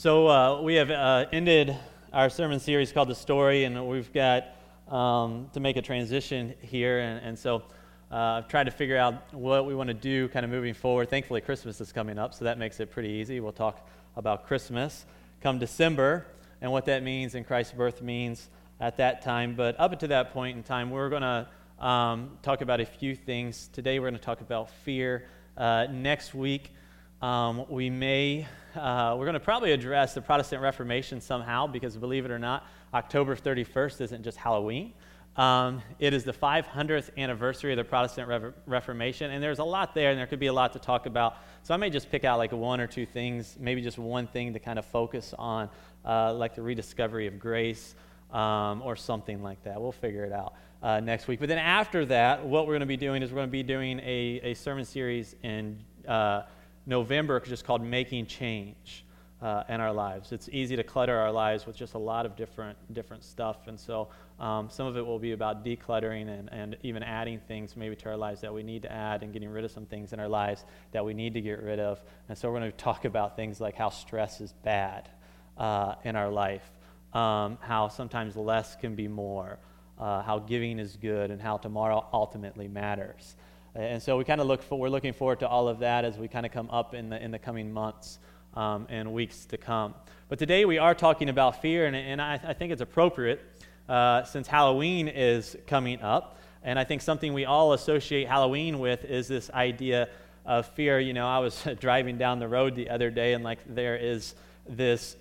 So uh, we have uh, ended our sermon series called The Story, and we've got um, to make a transition here. And, and so uh, I've tried to figure out what we want to do kind of moving forward. Thankfully, Christmas is coming up, so that makes it pretty easy. We'll talk about Christmas come December and what that means and Christ's birth means at that time. But up until that point in time, we're going to um, talk about a few things. Today, we're going to talk about fear. Uh, next week, um, we may uh, we're going to probably address the Protestant Reformation somehow because, believe it or not, October 31st isn't just Halloween. Um, it is the 500th anniversary of the Protestant Re- Reformation, and there's a lot there, and there could be a lot to talk about. So I may just pick out like one or two things, maybe just one thing to kind of focus on, uh, like the rediscovery of grace um, or something like that. We'll figure it out uh, next week. But then after that, what we're going to be doing is we're going to be doing a, a sermon series in. Uh, November just called Making Change uh, in our lives. It's easy to clutter our lives with just a lot of different, different stuff. And so um, some of it will be about decluttering and, and even adding things maybe to our lives that we need to add and getting rid of some things in our lives that we need to get rid of. And so we're going to talk about things like how stress is bad uh, in our life, um, how sometimes less can be more, uh, how giving is good, and how tomorrow ultimately matters. And so we kind of look for, we're looking forward to all of that as we kind of come up in the, in the coming months um, and weeks to come. But today we are talking about fear, and, and I, I think it's appropriate uh, since Halloween is coming up. And I think something we all associate Halloween with is this idea of fear. You know, I was driving down the road the other day, and like there is this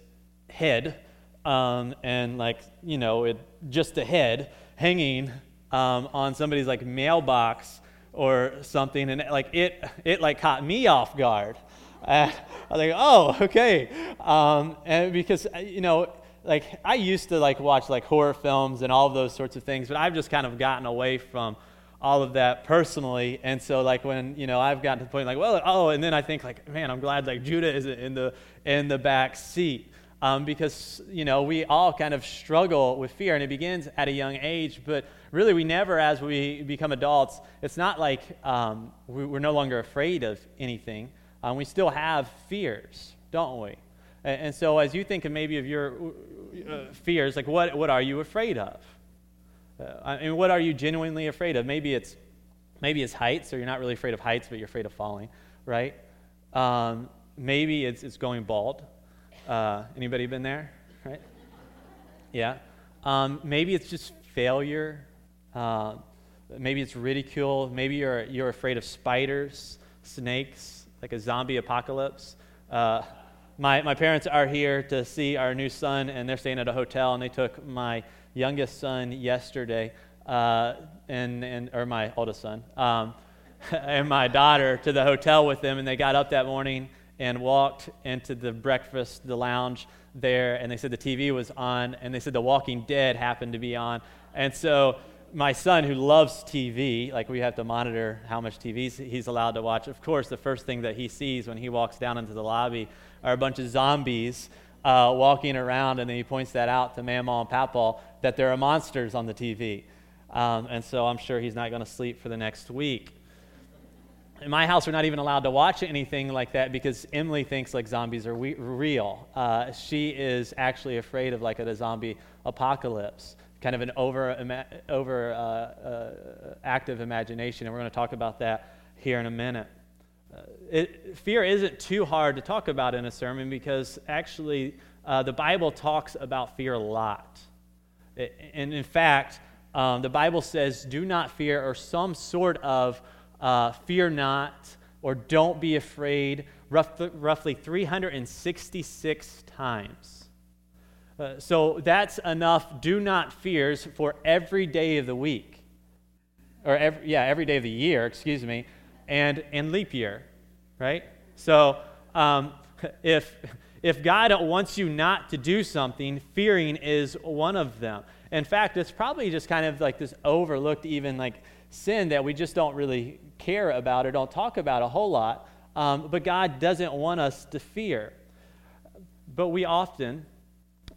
head, um, and like, you know, it, just a head hanging um, on somebody's like mailbox or something, and like it, it like caught me off guard. Uh, I was like, oh, okay, um, and because uh, you know, like I used to like watch like horror films and all of those sorts of things, but I've just kind of gotten away from all of that personally, and so like when you know I've gotten to the point like, well, oh, and then I think like, man, I'm glad like Judah isn't in the in the back seat. Um, because you know we all kind of struggle with fear and it begins at a young age but really, we never, as we become adults, it's not like um, we're no longer afraid of anything. Um, we still have fears, don't we? And, and, so, as you think of maybe of your uh, fears, like what, what are you afraid of? Uh, I mean, what are you genuinely afraid of? Maybe it's maybe it's heights, or you're not really afraid of heights, but you're afraid of falling, right? Um, maybe it's, it's going bald. Uh, anybody been there? Right? Yeah. Um, maybe it's just failure uh, maybe it's ridicule. Maybe you're, you're afraid of spiders, snakes, like a zombie apocalypse. Uh, my, my parents are here to see our new son, and they're staying at a hotel, and they took my youngest son yesterday, uh, and, and, or my oldest son, um, and my daughter to the hotel with them, and they got up that morning and walked into the breakfast, the lounge there, and they said the TV was on, and they said The Walking Dead happened to be on. And so my son who loves TV, like we have to monitor how much TV he's allowed to watch. Of course, the first thing that he sees when he walks down into the lobby are a bunch of zombies uh, walking around, and then he points that out to Mama and Papa that there are monsters on the TV. Um, and so I'm sure he's not going to sleep for the next week. In my house, we're not even allowed to watch anything like that because Emily thinks like zombies are we- real. Uh, she is actually afraid of like a zombie apocalypse kind of an over, over uh, uh, active imagination, and we're going to talk about that here in a minute. Uh, it, fear isn't too hard to talk about in a sermon because actually uh, the Bible talks about fear a lot. It, and in fact, um, the Bible says, do not fear, or some sort of uh, fear not, or don't be afraid, roughly, roughly 366 times. Uh, so that's enough do not fears for every day of the week. Or, every, yeah, every day of the year, excuse me, and, and leap year, right? So um, if, if God wants you not to do something, fearing is one of them. In fact, it's probably just kind of like this overlooked, even like sin that we just don't really care about or don't talk about a whole lot. Um, but God doesn't want us to fear. But we often,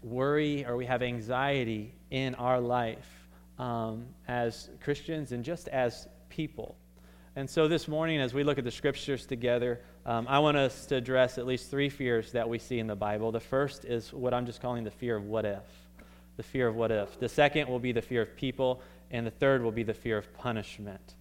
worry or we have anxiety in our life um, as Christians and just as people. And so this morning, as we look at the scriptures together, um, I want us to address at least three fears that we see in the Bible. The first is what I'm just calling the fear of what if. The fear of what if. The second will be the fear of people, and the third will be the fear of punishment.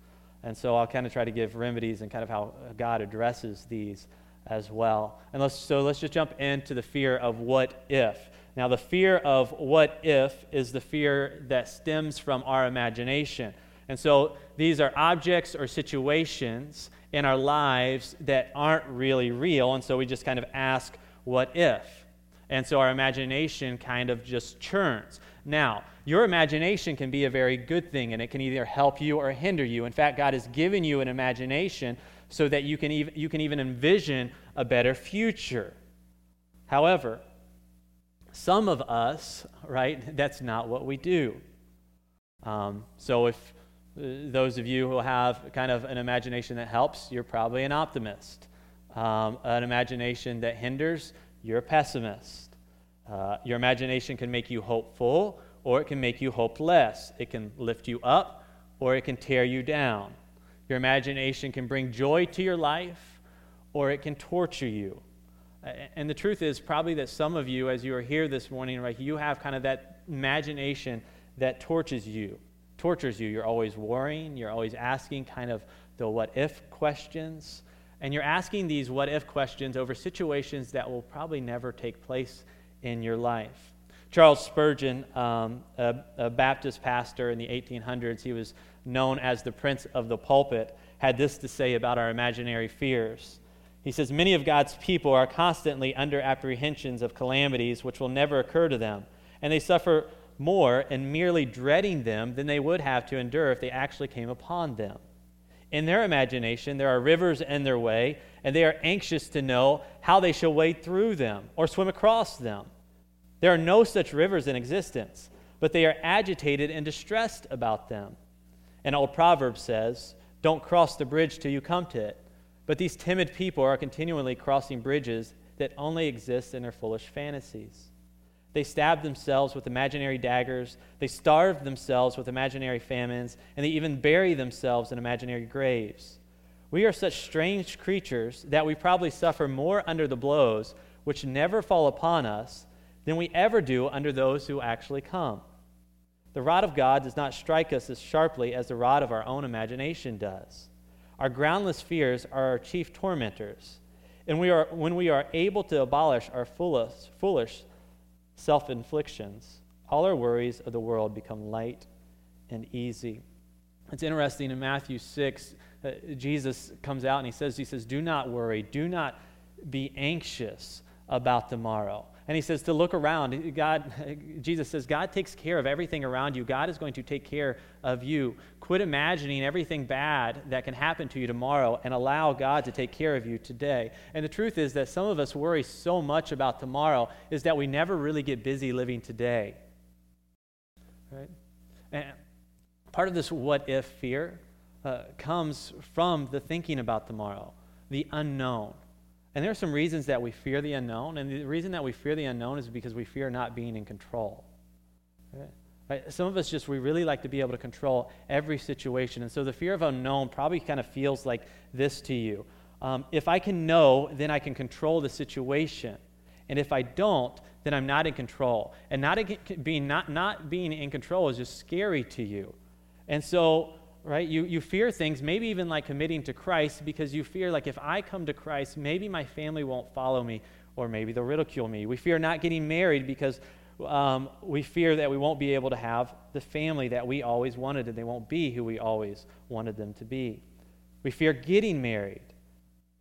And so I'll kind of try to give remedies and kind of how God addresses these as well. And let's, so let's just jump into the fear of what if. Now, the fear of what if is the fear that stems from our imagination. And so these are objects or situations in our lives that aren't really real. And so we just kind of ask, what if? And so our imagination kind of just churns. Now, your imagination can be a very good thing, and it can either help you or hinder you. In fact, God has given you an imagination so that you can even, you can even envision a better future. However, some of us, right, that's not what we do. Um, so if those of you who have kind of an imagination that helps, you're probably an optimist. Um, an imagination that hinders, you're a pessimist. Uh, your imagination can make you hopeful or it can make you hopeless. It can lift you up or it can tear you down. Your imagination can bring joy to your life or it can torture you. And the truth is, probably that some of you, as you are here this morning, right, you have kind of that imagination that tortures you tortures you. You're always worrying, you're always asking kind of the what if questions. And you're asking these what if questions over situations that will probably never take place in your life. Charles Spurgeon, um, a, a Baptist pastor in the 1800s, he was known as the Prince of the Pulpit, had this to say about our imaginary fears. He says, Many of God's people are constantly under apprehensions of calamities which will never occur to them, and they suffer more in merely dreading them than they would have to endure if they actually came upon them. In their imagination, there are rivers in their way, and they are anxious to know how they shall wade through them or swim across them. There are no such rivers in existence, but they are agitated and distressed about them. An old proverb says, Don't cross the bridge till you come to it. But these timid people are continually crossing bridges that only exist in their foolish fantasies. They stab themselves with imaginary daggers. They starve themselves with imaginary famines. And they even bury themselves in imaginary graves. We are such strange creatures that we probably suffer more under the blows which never fall upon us than we ever do under those who actually come. The rod of God does not strike us as sharply as the rod of our own imagination does. Our groundless fears are our chief tormentors. And we are, when we are able to abolish our foolish, foolish self inflictions, all our worries of the world become light and easy. It's interesting in Matthew 6, uh, Jesus comes out and he says, he says, do not worry, do not be anxious about tomorrow. And he says to look around. God, Jesus says, God takes care of everything around you. God is going to take care of you. Quit imagining everything bad that can happen to you tomorrow and allow God to take care of you today. And the truth is that some of us worry so much about tomorrow is that we never really get busy living today. Right? And part of this what if fear uh, comes from the thinking about tomorrow, the unknown. And there are some reasons that we fear the unknown, and the reason that we fear the unknown is because we fear not being in control. Right? Right? Some of us just, we really like to be able to control every situation. And so the fear of unknown probably kind of feels like this to you. Um, if I can know, then I can control the situation. And if I don't, then I'm not in control. And not being, not, not being in control is just scary to you. And so right? You, you fear things, maybe even like committing to Christ, because you fear, like, if I come to Christ, maybe my family won't follow me, or maybe they'll ridicule me. We fear not getting married because um, we fear that we won't be able to have the family that we always wanted, and they won't be who we always wanted them to be. We fear getting married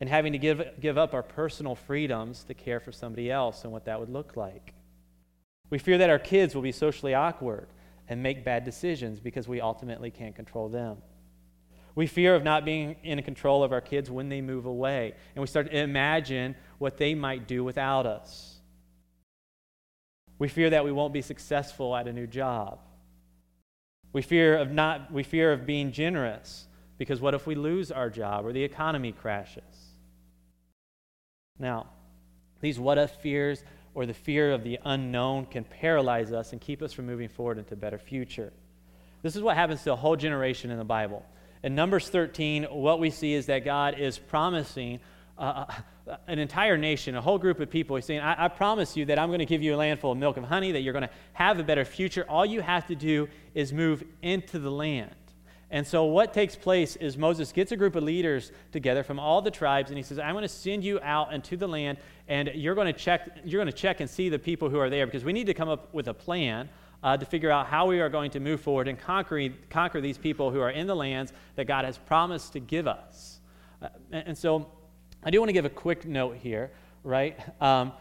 and having to give, give up our personal freedoms to care for somebody else and what that would look like. We fear that our kids will be socially awkward and make bad decisions because we ultimately can't control them. We fear of not being in control of our kids when they move away, and we start to imagine what they might do without us. We fear that we won't be successful at a new job. We fear of not we fear of being generous because what if we lose our job or the economy crashes? Now, these what if fears or the fear of the unknown can paralyze us and keep us from moving forward into a better future. This is what happens to a whole generation in the Bible. In Numbers 13, what we see is that God is promising uh, uh, an entire nation, a whole group of people. He's saying, I, I promise you that I'm going to give you a land full of milk and honey, that you're going to have a better future. All you have to do is move into the land. And so, what takes place is Moses gets a group of leaders together from all the tribes, and he says, I'm going to send you out into the land, and you're going to check, you're going to check and see the people who are there, because we need to come up with a plan uh, to figure out how we are going to move forward and conquer, conquer these people who are in the lands that God has promised to give us. Uh, and, and, so, I do want to give a quick note here, right? Um,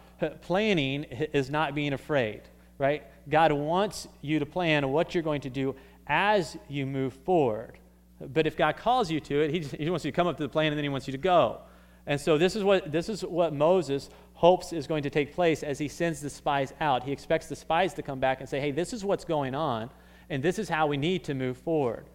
planning is not being afraid, right? God wants you to plan what you're going to do as you move forward. But if God calls you to it, he, he wants you to come up to the plan and then he wants you to go. And so this is what this is what Moses hopes is going to take place as he sends the spies out. He expects the spies to come back and say, "Hey, this is what's going on, and this is how we need to move forward."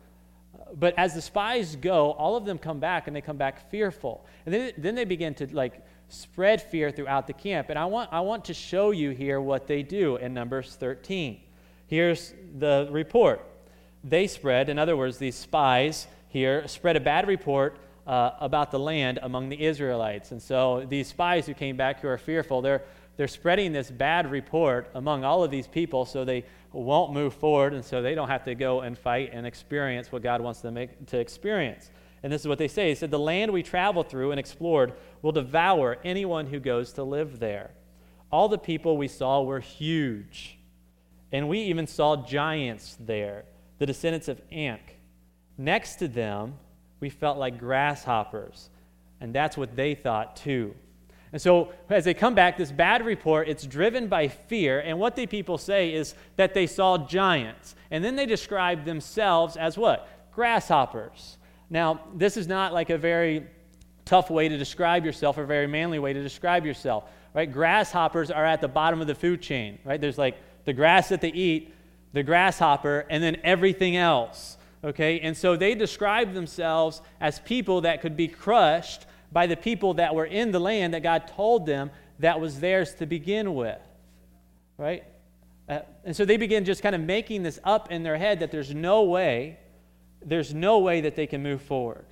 But as the spies go, all of them come back and they come back fearful. And then, then they begin to like spread fear throughout the camp. And I want, I want to show you here what they do in Numbers 13. Here's the report they spread, in other words, these spies here spread a bad report uh, about the land among the Israelites. And so these spies who came back who are fearful, they're, they're spreading this bad report among all of these people so they won't move forward and so they don't have to go and fight and experience what God wants them to experience. And this is what they say. He said, The land we traveled through and explored will devour anyone who goes to live there. All the people we saw were huge, and we even saw giants there the descendants of Anak. Next to them, we felt like grasshoppers. And that's what they thought too. And so, as they come back, this bad report, it's driven by fear. And what the people say is that they saw giants. And then they describe themselves as what? Grasshoppers. Now, this is not like a very tough way to describe yourself or a very manly way to describe yourself, right? Grasshoppers are at the bottom of the food chain, right? There's like the grass that they eat, the grasshopper, and then everything else. Okay? And so they describe themselves as people that could be crushed by the people that were in the land that God told them that was theirs to begin with. Right? Uh, and so they begin just kind of making this up in their head that there's no way, there's no way that they can move forward.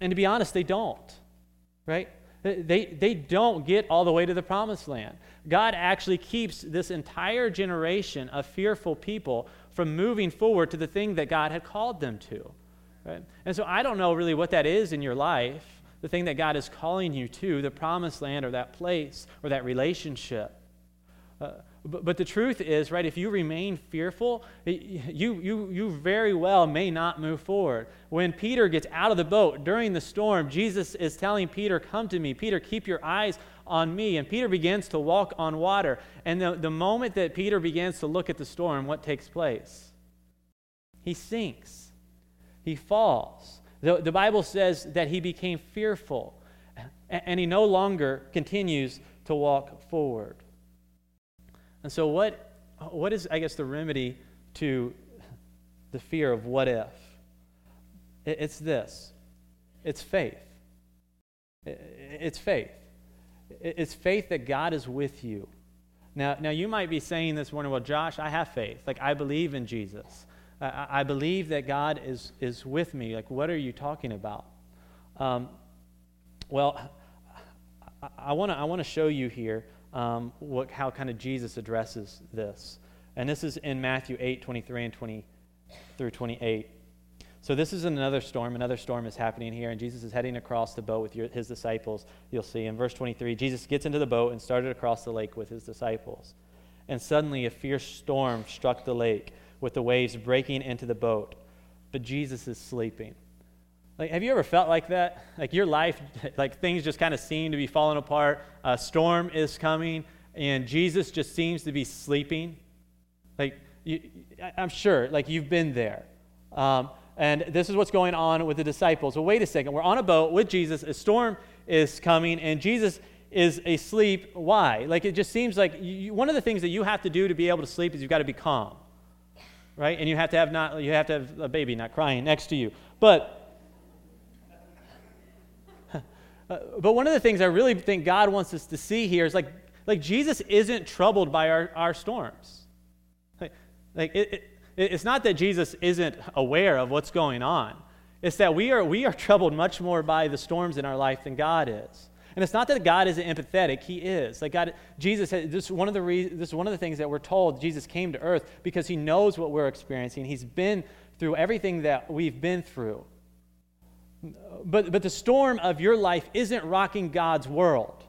And to be honest, they don't. Right? They, they don't get all the way to the promised land. God actually keeps this entire generation of fearful people from moving forward to the thing that God had called them to. Right? And so I don't know really what that is in your life, the thing that God is calling you to, the promised land or that place or that relationship. Uh, but, but the truth is, right, if you remain fearful, you, you, you very well may not move forward. When Peter gets out of the boat during the storm, Jesus is telling Peter, Come to me. Peter, keep your eyes on me. And Peter begins to walk on water. And the, the moment that Peter begins to look at the storm, what takes place? He sinks, he falls. The, the Bible says that he became fearful, and, and he no longer continues to walk forward. And so, what, what is, I guess, the remedy to the fear of what if? It's this it's faith. It's faith. It's faith that God is with you. Now, now you might be saying this morning, well, Josh, I have faith. Like, I believe in Jesus. I, I believe that God is, is with me. Like, what are you talking about? Um, well, I, I want to I wanna show you here um, what, how kind of Jesus addresses this. And this is in Matthew 8, 23 and 20 through 28. So this is another storm. Another storm is happening here, and Jesus is heading across the boat with your, his disciples. You'll see in verse 23, Jesus gets into the boat and started across the lake with his disciples. And suddenly a fierce storm struck the lake with the waves breaking into the boat. But Jesus is sleeping. Like, have you ever felt like that? Like your life, like things just kind of seem to be falling apart. A storm is coming, and Jesus just seems to be sleeping. Like, you, I'm sure, like you've been there. Um, and this is what's going on with the disciples. Well, wait a second. We're on a boat with Jesus. A storm is coming, and Jesus is asleep. Why? Like, it just seems like you, one of the things that you have to do to be able to sleep is you've got to be calm, right? And you have to have not you have to have a baby not crying next to you. But uh, but one of the things I really think God wants us to see here is like, like Jesus isn't troubled by our, our storms. Like, like it, it, it's not that Jesus isn't aware of what's going on. It's that we are, we are troubled much more by the storms in our life than God is. And it's not that God isn't empathetic, He is. Like God, Jesus, this is, one of the re- this is one of the things that we're told Jesus came to earth because He knows what we're experiencing. He's been through everything that we've been through. But, but the storm of your life isn't rocking God's world.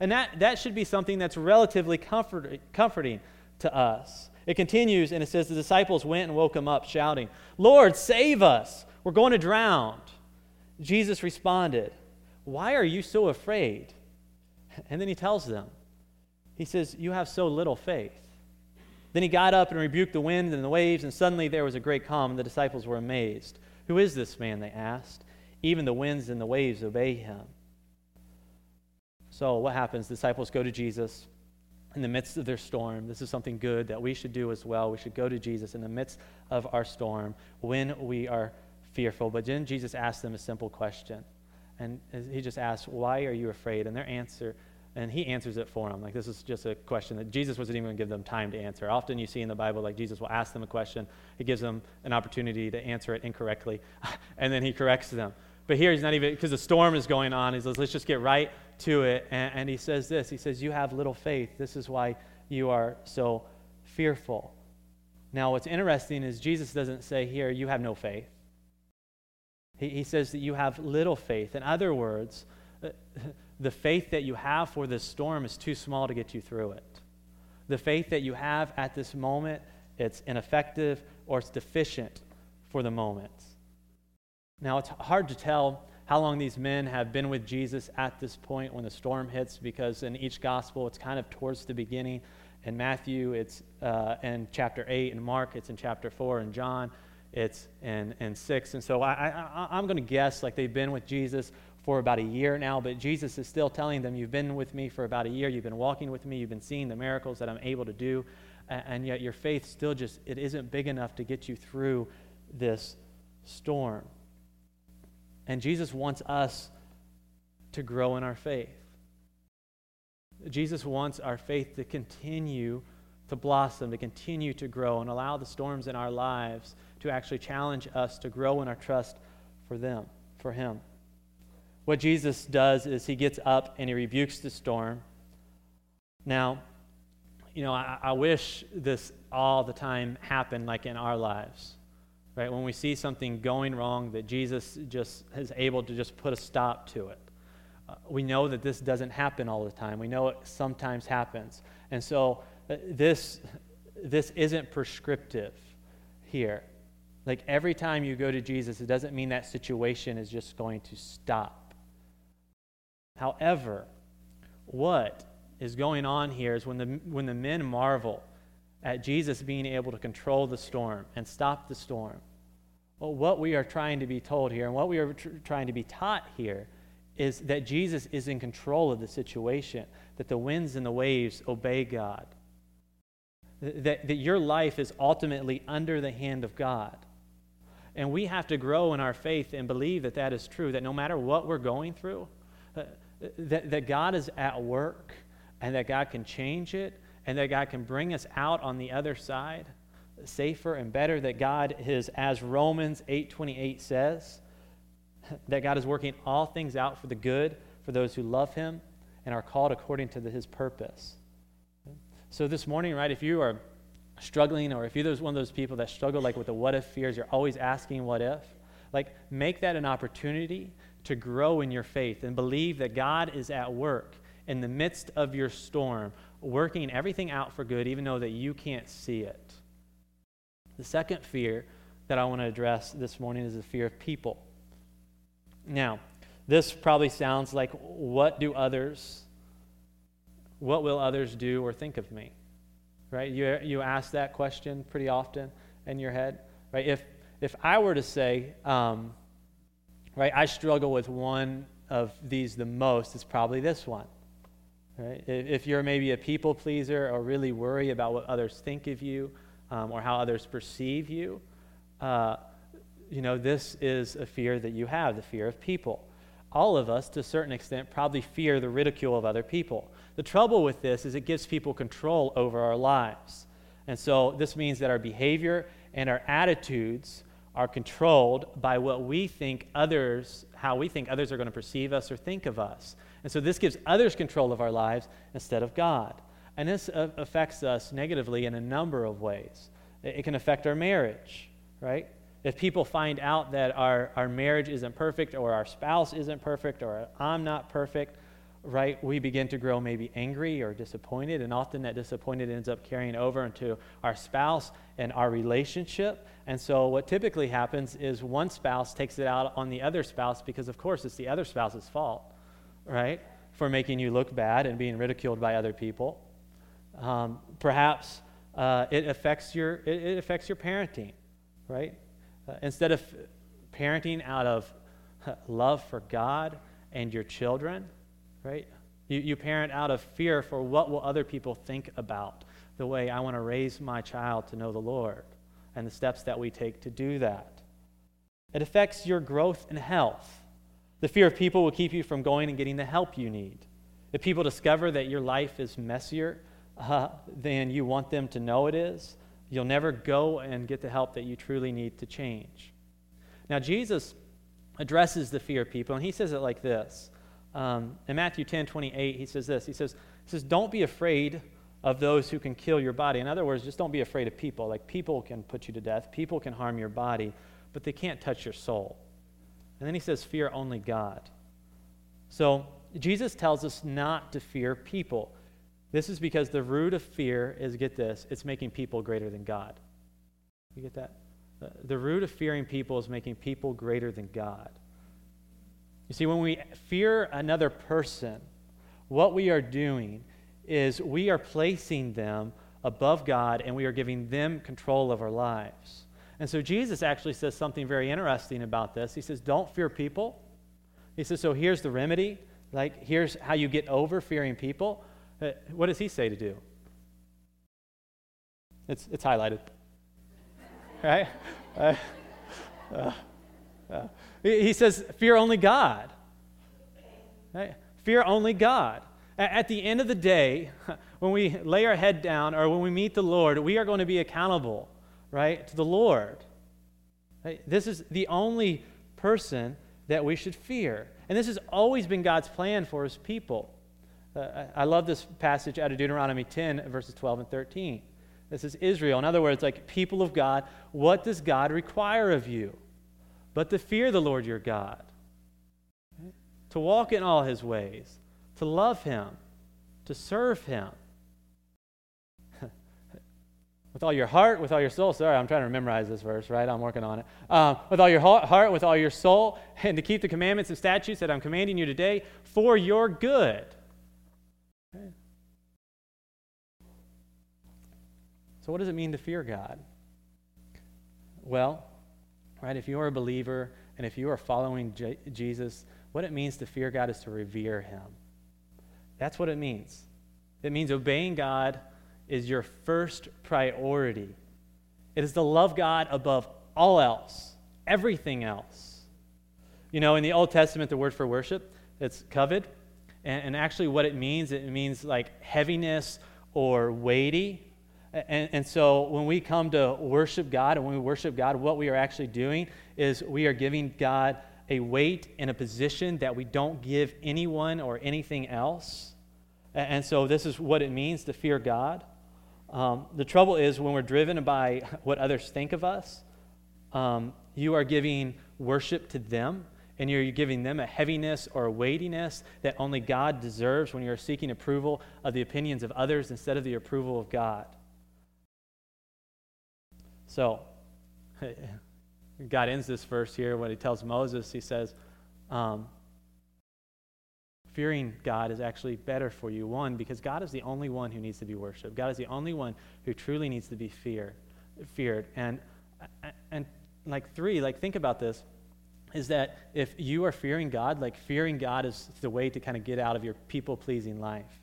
And that, that should be something that's relatively comfort, comforting to us. It continues and it says, The disciples went and woke him up, shouting, Lord, save us! We're going to drown. Jesus responded, Why are you so afraid? And then he tells them, He says, You have so little faith. Then he got up and rebuked the wind and the waves, and suddenly there was a great calm, and the disciples were amazed. Who is this man? They asked. Even the winds and the waves obey him. So, what happens? Disciples go to Jesus in the midst of their storm. This is something good that we should do as well. We should go to Jesus in the midst of our storm when we are fearful. But then Jesus asked them a simple question. And he just asked, Why are you afraid? And their answer, and he answers it for them. Like this is just a question that Jesus wasn't even going to give them time to answer. Often you see in the Bible, like Jesus will ask them a question, he gives them an opportunity to answer it incorrectly, and then he corrects them. But here he's not even, because the storm is going on, he says, Let's just get right to it. And, and he says this He says, You have little faith. This is why you are so fearful. Now, what's interesting is Jesus doesn't say here, You have no faith. He, he says that you have little faith. In other words, the faith that you have for this storm is too small to get you through it. The faith that you have at this moment, it's ineffective or it's deficient for the moment. Now, it's hard to tell how long these men have been with Jesus at this point when the storm hits, because in each gospel, it's kind of towards the beginning. In Matthew, it's uh, in chapter 8. In Mark, it's in chapter 4. In John, it's in, in 6. And so I, I, I'm going to guess like they've been with Jesus for about a year now, but Jesus is still telling them, You've been with me for about a year. You've been walking with me. You've been seeing the miracles that I'm able to do. And, and yet your faith still just, it isn't big enough to get you through this storm. And Jesus wants us to grow in our faith. Jesus wants our faith to continue to blossom, to continue to grow, and allow the storms in our lives to actually challenge us to grow in our trust for them, for Him. What Jesus does is He gets up and He rebukes the storm. Now, you know, I, I wish this all the time happened like in our lives right? When we see something going wrong, that Jesus just is able to just put a stop to it. Uh, we know that this doesn't happen all the time. We know it sometimes happens. And so uh, this, this isn't prescriptive here. Like every time you go to Jesus, it doesn't mean that situation is just going to stop. However, what is going on here is when the, when the men marvel at Jesus being able to control the storm and stop the storm. Well, what we are trying to be told here and what we are tr- trying to be taught here is that Jesus is in control of the situation, that the winds and the waves obey God, that, that your life is ultimately under the hand of God. And we have to grow in our faith and believe that that is true, that no matter what we're going through, uh, that, that God is at work and that God can change it and that God can bring us out on the other side safer and better that God is as Romans 8:28 says that God is working all things out for the good for those who love him and are called according to the, his purpose. So this morning, right, if you are struggling or if you're one of those people that struggle like with the what if fears, you're always asking what if, like make that an opportunity to grow in your faith and believe that God is at work in the midst of your storm working everything out for good, even though that you can't see it. The second fear that I want to address this morning is the fear of people. Now, this probably sounds like what do others, what will others do or think of me? Right? You, you ask that question pretty often in your head. Right? If, if I were to say, um, right, I struggle with one of these the most, it's probably this one. Right? If you're maybe a people pleaser or really worry about what others think of you um, or how others perceive you, uh, you know, this is a fear that you have the fear of people. All of us, to a certain extent, probably fear the ridicule of other people. The trouble with this is it gives people control over our lives. And so this means that our behavior and our attitudes are controlled by what we think others, how we think others are going to perceive us or think of us. And so this gives others control of our lives instead of God. And this uh, affects us negatively in a number of ways. It, it can affect our marriage, right? If people find out that our, our marriage isn't perfect or our spouse isn't perfect or I'm not perfect, right, we begin to grow maybe angry or disappointed, and often that disappointed ends up carrying over into our spouse and our relationship. And so, what typically happens is one spouse takes it out on the other spouse because, of course, it's the other spouse's fault, right, for making you look bad and being ridiculed by other people. Um, perhaps uh, it affects your it, it, affects your parenting, right? Uh, instead of parenting out of love for God and your children, right? You, you parent out of fear for what will other people think about the way I want to raise my child to know the Lord and the steps that we take to do that. It affects your growth and health. The fear of people will keep you from going and getting the help you need. If people discover that your life is messier uh, than you want them to know it is, you'll never go and get the help that you truly need to change. Now, Jesus addresses the fear of people, and he says it like this um, in Matthew 10 28, he says this. He says, he says, Don't be afraid of those who can kill your body. In other words, just don't be afraid of people. Like, people can put you to death, people can harm your body, but they can't touch your soul. And then he says, Fear only God. So, Jesus tells us not to fear people. This is because the root of fear is, get this, it's making people greater than God. You get that? The root of fearing people is making people greater than God. You see, when we fear another person, what we are doing is we are placing them above God and we are giving them control of our lives. And so Jesus actually says something very interesting about this. He says, Don't fear people. He says, So here's the remedy. Like, here's how you get over fearing people. Uh, what does he say to do? It's, it's highlighted. right? Uh, uh, uh he says, Fear only God. Right? Fear only God. At the end of the day, when we lay our head down or when we meet the Lord, we are going to be accountable, right, to the Lord. Right? This is the only person that we should fear. And this has always been God's plan for his people. Uh, I love this passage out of Deuteronomy 10, verses 12 and 13. This is Israel. In other words, like people of God, what does God require of you? But to fear the Lord your God, to walk in all his ways, to love him, to serve him. with all your heart, with all your soul. Sorry, I'm trying to memorize this verse, right? I'm working on it. Um, with all your heart, with all your soul, and to keep the commandments and statutes that I'm commanding you today for your good. Okay. So, what does it mean to fear God? Well, right? If you are a believer and if you are following J- Jesus, what it means to fear God is to revere him. That's what it means. It means obeying God is your first priority. It is to love God above all else, everything else. You know, in the Old Testament, the word for worship, it's kavod. And, and actually, what it means, it means like heaviness or weighty. And, and, so when we come to worship God and when we worship God, what we are actually doing is we are giving God a weight and a position that we don't give anyone or anything else. And so this is what it means to fear God. Um, the trouble is when we're driven by what others think of us, um, you are giving worship to them and you're giving them a heaviness or a weightiness that only God deserves when you're seeking approval of the opinions of others instead of the approval of God. So, God ends this verse here when he tells Moses, he says, um, fearing God is actually better for you. One, because God is the only one who needs to be worshiped. God is the only one who truly needs to be fear, feared. And, and like three, like think about this, is that if you are fearing God, like fearing God is the way to kind of get out of your people-pleasing life.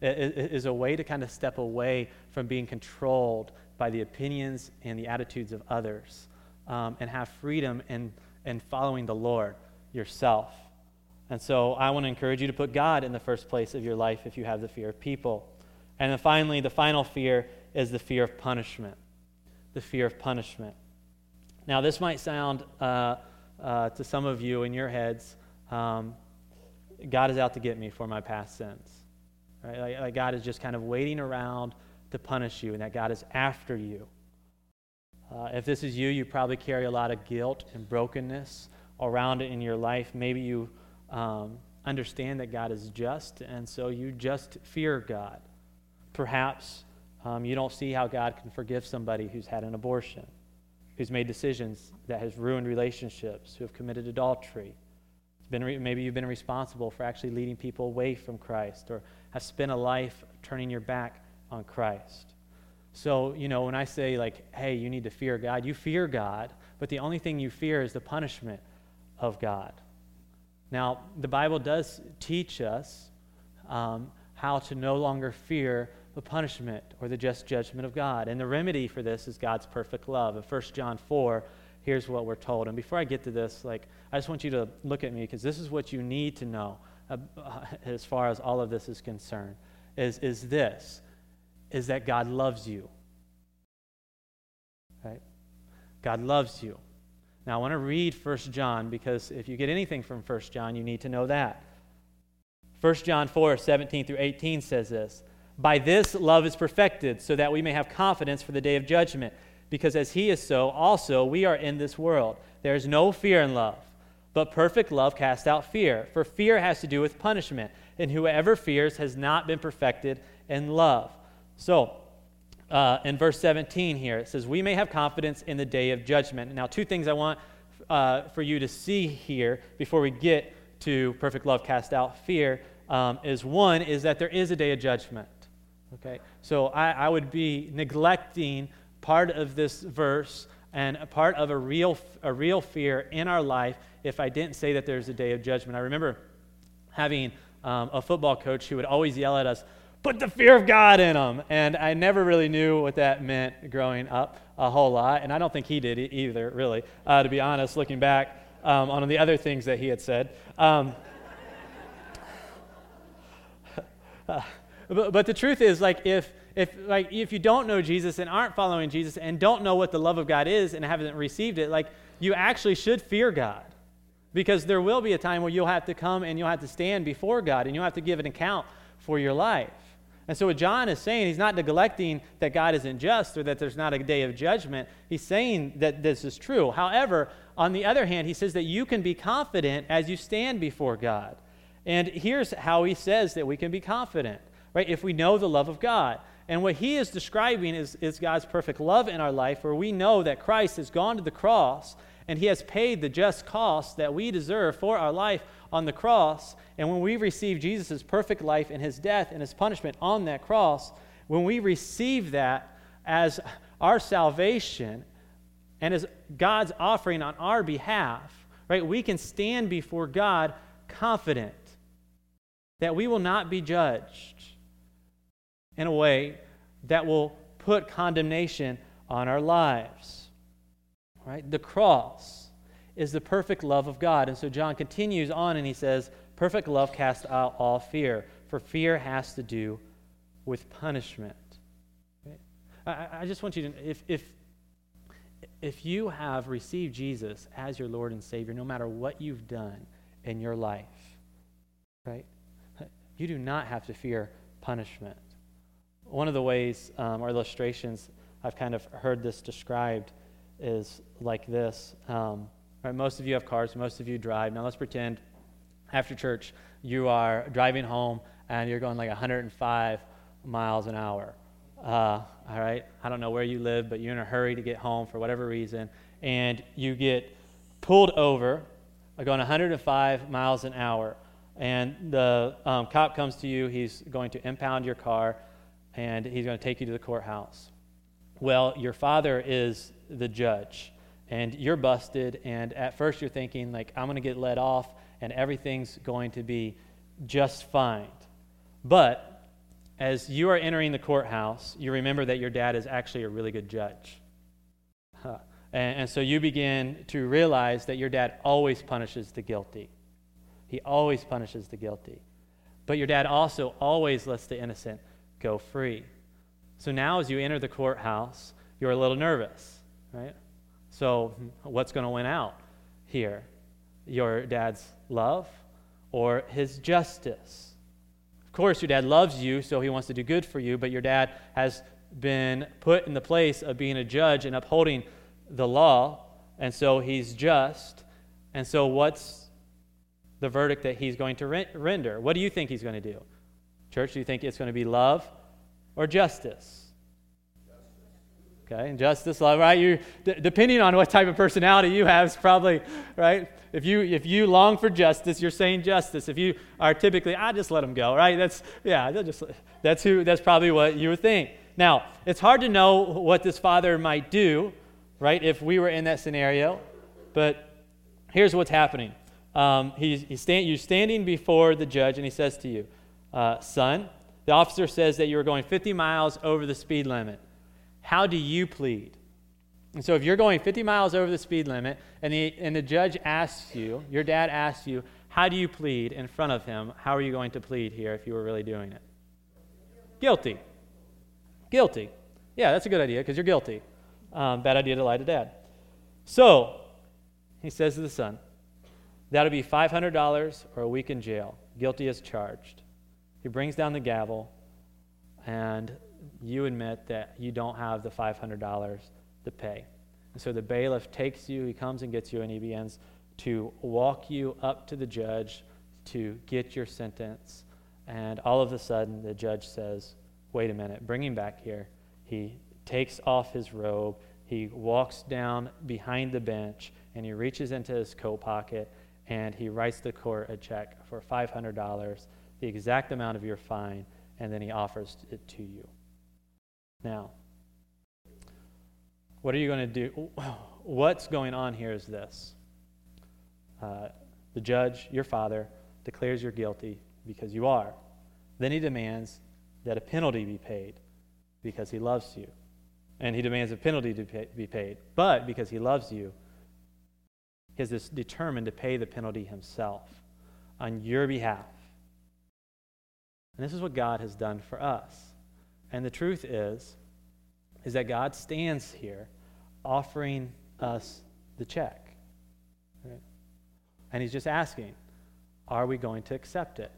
It is a way to kind of step away from being controlled by the opinions and the attitudes of others um, and have freedom in, in following the Lord yourself. And so I want to encourage you to put God in the first place of your life if you have the fear of people. And then finally, the final fear is the fear of punishment. The fear of punishment. Now, this might sound uh, uh, to some of you in your heads um, God is out to get me for my past sins. Right? Like, like God is just kind of waiting around to punish you, and that God is after you. Uh, if this is you, you probably carry a lot of guilt and brokenness around it in your life. Maybe you um, understand that God is just, and so you just fear God. Perhaps um, you don't see how God can forgive somebody who's had an abortion, who's made decisions that has ruined relationships, who have committed adultery. Re- maybe you've been responsible for actually leading people away from Christ, or have spent a life turning your back on Christ. So, you know, when I say, like, hey, you need to fear God, you fear God, but the only thing you fear is the punishment of God. Now, the Bible does teach us um, how to no longer fear the punishment or the just judgment of God. And the remedy for this is God's perfect love. In 1 John 4, here's what we're told. And before I get to this, like, I just want you to look at me because this is what you need to know uh, as far as all of this is concerned is, is this, is that God loves you. Right? God loves you. Now, I want to read 1 John because if you get anything from 1 John, you need to know that. 1 John 4 17 through 18 says this By this love is perfected, so that we may have confidence for the day of judgment. Because as he is so, also we are in this world. There is no fear in love, but perfect love casts out fear. For fear has to do with punishment, and whoever fears has not been perfected in love. So, uh, in verse 17 here. It says, We may have confidence in the day of judgment. Now, two things I want uh, for you to see here before we get to perfect love cast out fear um, is one, is that there is a day of judgment. Okay? So I, I would be neglecting part of this verse and a part of a real, a real fear in our life if I didn't say that there's a day of judgment. I remember having um, a football coach who would always yell at us, put the fear of God in them. And I never really knew what that meant growing up a whole lot. And I don't think he did either, really, uh, to be honest, looking back um, on the other things that he had said. Um, uh, but, but the truth is, like, if, if, like, if you don't know Jesus and aren't following Jesus and don't know what the love of God is and haven't received it, like, you actually should fear God. Because there will be a time where you'll have to come and you'll have to stand before God and you'll have to give an account for your life. And so, what John is saying, he's not neglecting that God isn't just or that there's not a day of judgment. He's saying that this is true. However, on the other hand, he says that you can be confident as you stand before God. And here's how he says that we can be confident, right? If we know the love of God. And what he is describing is, is God's perfect love in our life, where we know that Christ has gone to the cross and he has paid the just cost that we deserve for our life on the cross. And when we receive Jesus' perfect life and his death and his punishment on that cross, when we receive that as our salvation and as God's offering on our behalf, right, we can stand before God confident that we will not be judged in a way that will put condemnation on our lives. Right? The cross is the perfect love of God. And so John continues on and he says, Perfect love casts out all fear, for fear has to do with punishment. Okay? I, I, just want you to, if, if, if you have received Jesus as your Lord and Savior, no matter what you've done in your life, right, you do not have to fear punishment. One of the ways um, or illustrations I've kind of heard this described is like this. Um, Right, most of you have cars, most of you drive. Now let's pretend after church you are driving home and you're going like 105 miles an hour. Uh, all right, I don't know where you live, but you're in a hurry to get home for whatever reason, and you get pulled over uh, going 105 miles an hour. And the um, cop comes to you, he's going to impound your car, and he's going to take you to the courthouse. Well, your father is the judge and you're busted and at first you're thinking like i'm going to get let off and everything's going to be just fine. But as you are entering the courthouse you remember that your dad is actually a really good judge. Huh. and, and so you begin to realize that your dad always punishes the guilty. He always punishes the guilty. But your dad also always lets the innocent go free so now as you enter the courthouse you're a little nervous right So, what's going to win out here? Your dad's love or his justice? Of course, your dad loves you, so he wants to do good for you, but your dad has been put in the place of being a judge and upholding the law, and so he's just. And so, what's the verdict that he's going to render? What do you think he's going to do? Church, do you think it's going to be love or justice? Okay, and justice, love, right? You, d- depending on what type of personality you have, is probably right. If you if you long for justice, you're saying justice. If you are typically, I just let them go, right? That's yeah, just that's who that's probably what you would think. Now, it's hard to know what this father might do, right? If we were in that scenario, but here's what's happening. Um, he's, he's stand, you're standing before the judge, and he says to you, uh, Son, the officer says that you are going 50 miles over the speed limit. How do you plead? And so, if you're going 50 miles over the speed limit, and the, and the judge asks you, your dad asks you, how do you plead in front of him? How are you going to plead here if you were really doing it? Guilty. Guilty. Yeah, that's a good idea because you're guilty. Um, bad idea to lie to dad. So, he says to the son, That'll be $500 or a week in jail. Guilty as charged. He brings down the gavel, and you admit that you don't have the $500 to pay. And so the bailiff takes you, he comes and gets you, and he begins to walk you up to the judge to get your sentence. And all of a sudden, the judge says, Wait a minute, bring him back here. He takes off his robe, he walks down behind the bench, and he reaches into his coat pocket and he writes the court a check for $500, the exact amount of your fine, and then he offers it to you. Now, what are you going to do? What's going on here is this uh, the judge, your father, declares you're guilty because you are. Then he demands that a penalty be paid because he loves you. And he demands a penalty to pay, be paid. But because he loves you, he is determined to pay the penalty himself on your behalf. And this is what God has done for us. And the truth is, is that God stands here offering us the check. Right? And he's just asking, are we going to accept it?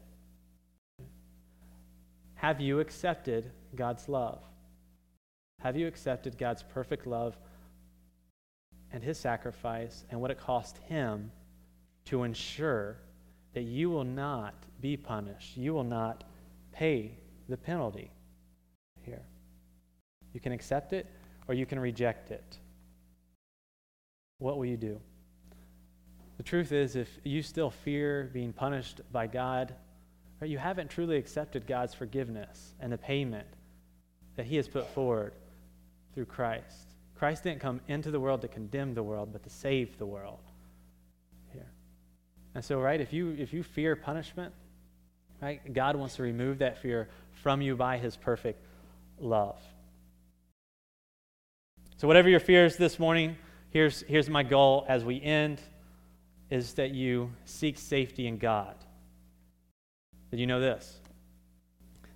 Have you accepted God's love? Have you accepted God's perfect love and his sacrifice and what it cost him to ensure that you will not be punished. You will not pay the penalty here. You can accept it or you can reject it. What will you do? The truth is, if you still fear being punished by God, or you haven't truly accepted God's forgiveness and the payment that He has put forward through Christ. Christ didn't come into the world to condemn the world, but to save the world. Here. And so, right, if you if you fear punishment, right, God wants to remove that fear from you by his perfect love. So whatever your fears this morning, here's here's my goal as we end is that you seek safety in God. That you know this.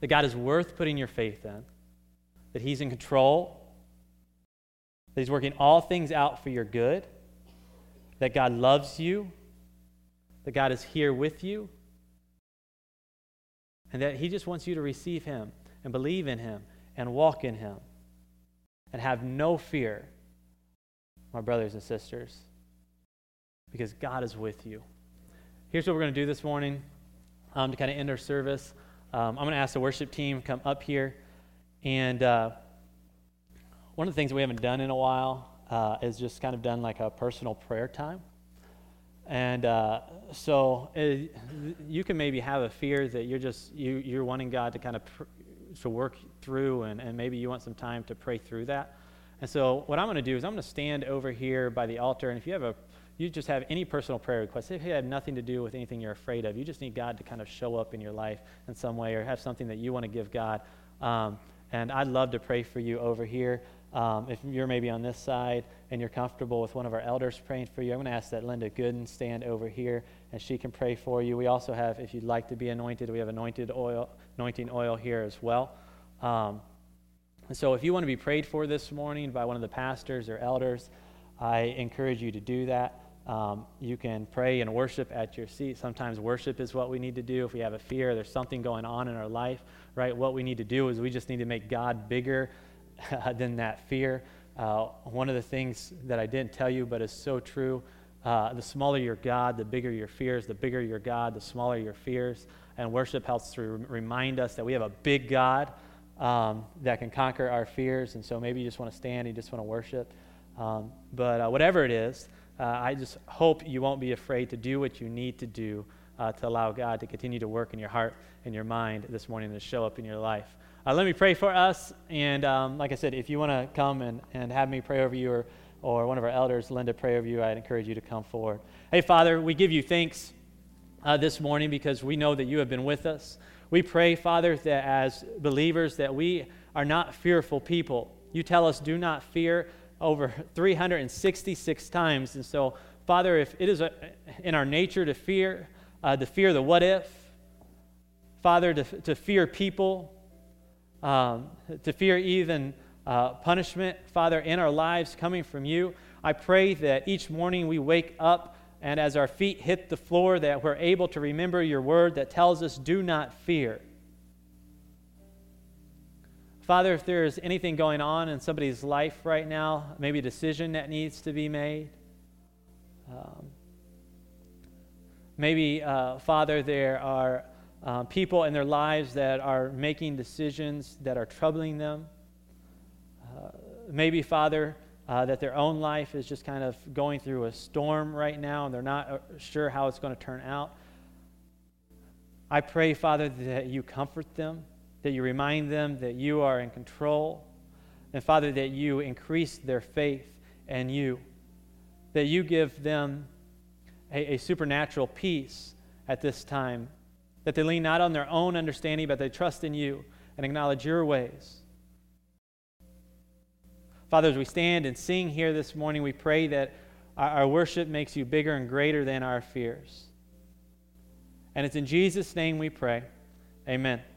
That God is worth putting your faith in. That he's in control that He's working all things out for your good, that God loves you, that God is here with you, and that He just wants you to receive Him and believe in Him and walk in Him and have no fear, my brothers and sisters, because God is with you. Here's what we're going to do this morning um, to kind of end our service. Um, I'm going to ask the worship team come up here and. Uh, one of the things we haven't done in a while uh, is just kind of done like a personal prayer time. And uh, so it, uh, you can maybe have a fear that you're just you, you're wanting God to kind of pr- to work through, and, and maybe you want some time to pray through that. And so what I'm going to do is I'm going to stand over here by the altar, and if you have a you just have any personal prayer requests, if you have nothing to do with anything you're afraid of, you just need God to kind of show up in your life in some way, or have something that you want to give God. Um, and I'd love to pray for you over here. Um, if you're maybe on this side and you're comfortable with one of our elders praying for you, I'm going to ask that Linda Gooden stand over here and she can pray for you. We also have, if you'd like to be anointed, we have anointed oil, anointing oil here as well. Um, and so if you want to be prayed for this morning by one of the pastors or elders, I encourage you to do that. Um, you can pray and worship at your seat. Sometimes worship is what we need to do. If we have a fear, there's something going on in our life, right? What we need to do is we just need to make God bigger than that fear. Uh, one of the things that I didn't tell you, but is so true uh, the smaller your God, the bigger your fears. The bigger your God, the smaller your fears. And worship helps to re- remind us that we have a big God um, that can conquer our fears. And so maybe you just want to stand, you just want to worship. Um, but uh, whatever it is, uh, I just hope you won't be afraid to do what you need to do uh, to allow God to continue to work in your heart and your mind this morning to show up in your life. Uh, let me pray for us. And um, like I said, if you want to come and, and have me pray over you or, or one of our elders, Linda, pray over you, I'd encourage you to come forward. Hey, Father, we give you thanks uh, this morning because we know that you have been with us. We pray, Father, that as believers that we are not fearful people. You tell us, do not fear over 366 times. And so, Father, if it is a, in our nature to fear, uh, to fear the what if, Father, to, to fear people, um, to fear even uh, punishment, Father, in our lives coming from you, I pray that each morning we wake up and as our feet hit the floor, that we're able to remember your word that tells us, do not fear. Father, if there is anything going on in somebody's life right now, maybe a decision that needs to be made, um, maybe, uh, Father, there are uh, people in their lives that are making decisions that are troubling them. Uh, maybe, Father, uh, that their own life is just kind of going through a storm right now and they're not uh, sure how it's going to turn out. I pray, Father, that you comfort them that you remind them that you are in control. And Father, that you increase their faith in you, that you give them a, a, supernatural peace at this time, that they lean not on their own understanding, but they trust in you and acknowledge your ways. Father, as we stand and sing here this morning, we pray that our, worship makes you bigger and greater than our fears. And it's in Jesus' name we pray. Amen.